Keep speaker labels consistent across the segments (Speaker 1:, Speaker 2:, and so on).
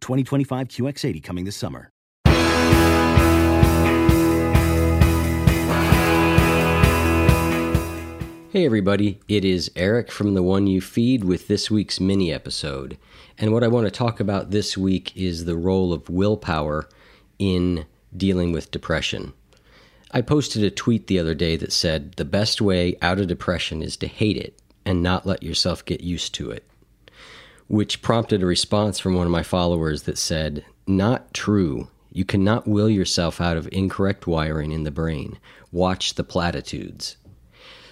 Speaker 1: 2025 QX80 coming this summer.
Speaker 2: Hey everybody, it is Eric from The One You Feed with this week's mini episode. And what I want to talk about this week is the role of willpower in dealing with depression. I posted a tweet the other day that said, The best way out of depression is to hate it and not let yourself get used to it which prompted a response from one of my followers that said, Not true. You cannot will yourself out of incorrect wiring in the brain. Watch the platitudes.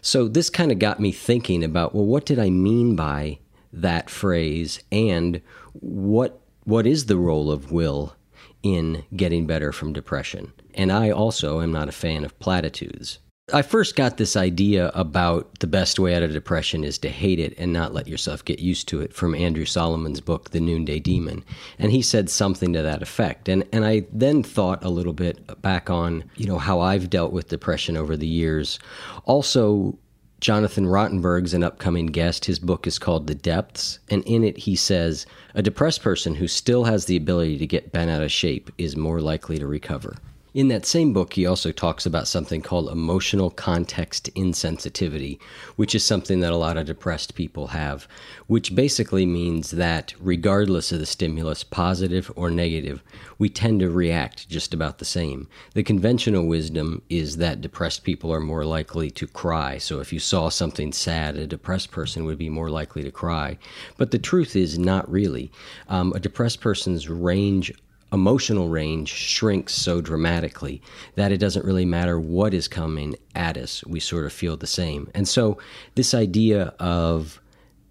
Speaker 2: So this kind of got me thinking about, well, what did I mean by that phrase and what what is the role of will in getting better from depression? And I also am not a fan of platitudes. I first got this idea about the best way out of depression is to hate it and not let yourself get used to it from Andrew Solomon's book, The Noonday Demon. And he said something to that effect. And, and I then thought a little bit back on, you know, how I've dealt with depression over the years. Also, Jonathan Rottenberg's an upcoming guest. His book is called The Depths. And in it, he says a depressed person who still has the ability to get bent out of shape is more likely to recover. In that same book, he also talks about something called emotional context insensitivity, which is something that a lot of depressed people have, which basically means that regardless of the stimulus, positive or negative, we tend to react just about the same. The conventional wisdom is that depressed people are more likely to cry. So if you saw something sad, a depressed person would be more likely to cry. But the truth is not really. Um, a depressed person's range emotional range shrinks so dramatically that it doesn't really matter what is coming at us. We sort of feel the same. And so, this idea of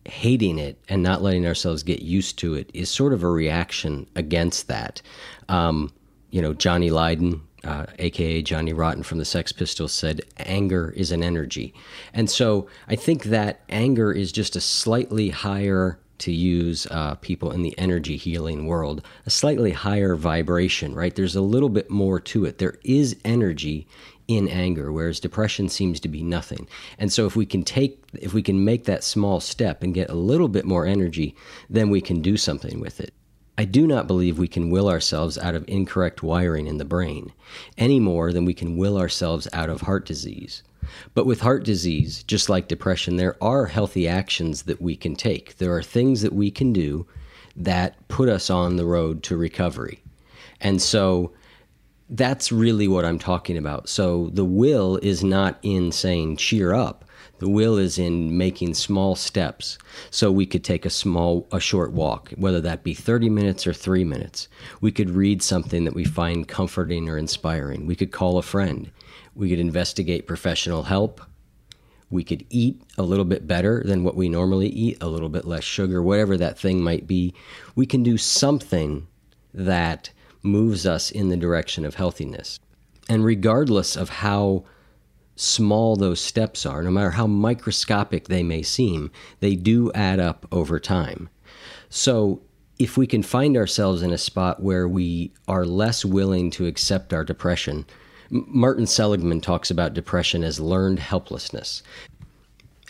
Speaker 2: hating it and not letting ourselves get used to it is sort of a reaction against that. Um, you know, Johnny Lydon, uh, aka Johnny Rotten from the Sex Pistols, said, Anger is an energy. And so I think that anger is just a slightly higher to use uh, people in the energy healing world a slightly higher vibration right? There's a little bit more to it. There is energy in anger whereas depression seems to be nothing. And so if we can take if we can make that small step and get a little bit more energy then we can do something with it I do not believe we can will ourselves out of incorrect wiring in the brain, any more than we can will ourselves out of heart disease. But with heart disease, just like depression, there are healthy actions that we can take. There are things that we can do that put us on the road to recovery. And so that's really what I'm talking about. So the will is not in saying cheer up. The will is in making small steps. So we could take a small, a short walk, whether that be 30 minutes or three minutes. We could read something that we find comforting or inspiring. We could call a friend. We could investigate professional help. We could eat a little bit better than what we normally eat, a little bit less sugar, whatever that thing might be. We can do something that moves us in the direction of healthiness. And regardless of how small those steps are, no matter how microscopic they may seem, they do add up over time. So, if we can find ourselves in a spot where we are less willing to accept our depression, Martin Seligman talks about depression as learned helplessness.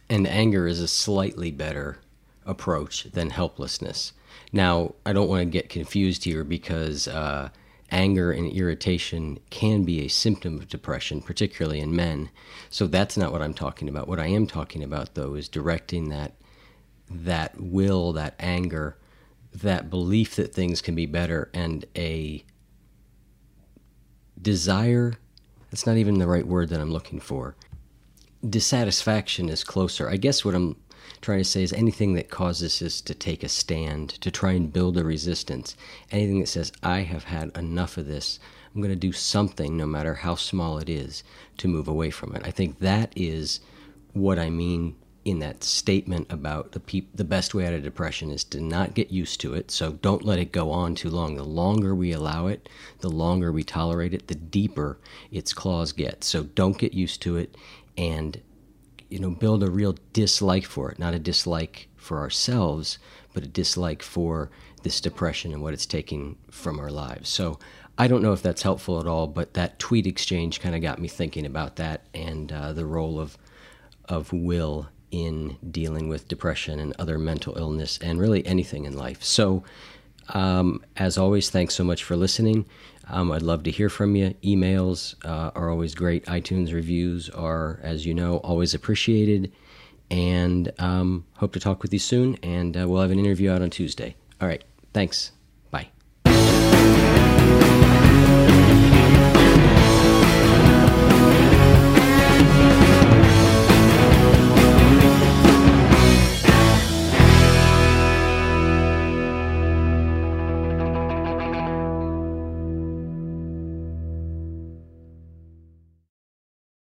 Speaker 2: And anger is a slightly better approach than helplessness. Now, I don't want to get confused here because uh, anger and irritation can be a symptom of depression, particularly in men. So that's not what I'm talking about. What I am talking about, though, is directing that that will, that anger, that belief that things can be better, and a desire. That's not even the right word that I'm looking for. Dissatisfaction is closer. I guess what I'm trying to say is anything that causes us to take a stand, to try and build a resistance, anything that says, I have had enough of this, I'm going to do something, no matter how small it is, to move away from it. I think that is what I mean in that statement about the peop- the best way out of depression is to not get used to it. So don't let it go on too long. The longer we allow it, the longer we tolerate it, the deeper its claws get. So don't get used to it and you know build a real dislike for it, not a dislike for ourselves, but a dislike for this depression and what it's taking from our lives. So I don't know if that's helpful at all, but that tweet exchange kind of got me thinking about that and uh, the role of of will in dealing with depression and other mental illness and really anything in life. So, um, as always, thanks so much for listening. Um, I'd love to hear from you. Emails uh, are always great. iTunes reviews are, as you know, always appreciated. And um, hope to talk with you soon. And uh, we'll have an interview out on Tuesday. All right. Thanks. Bye.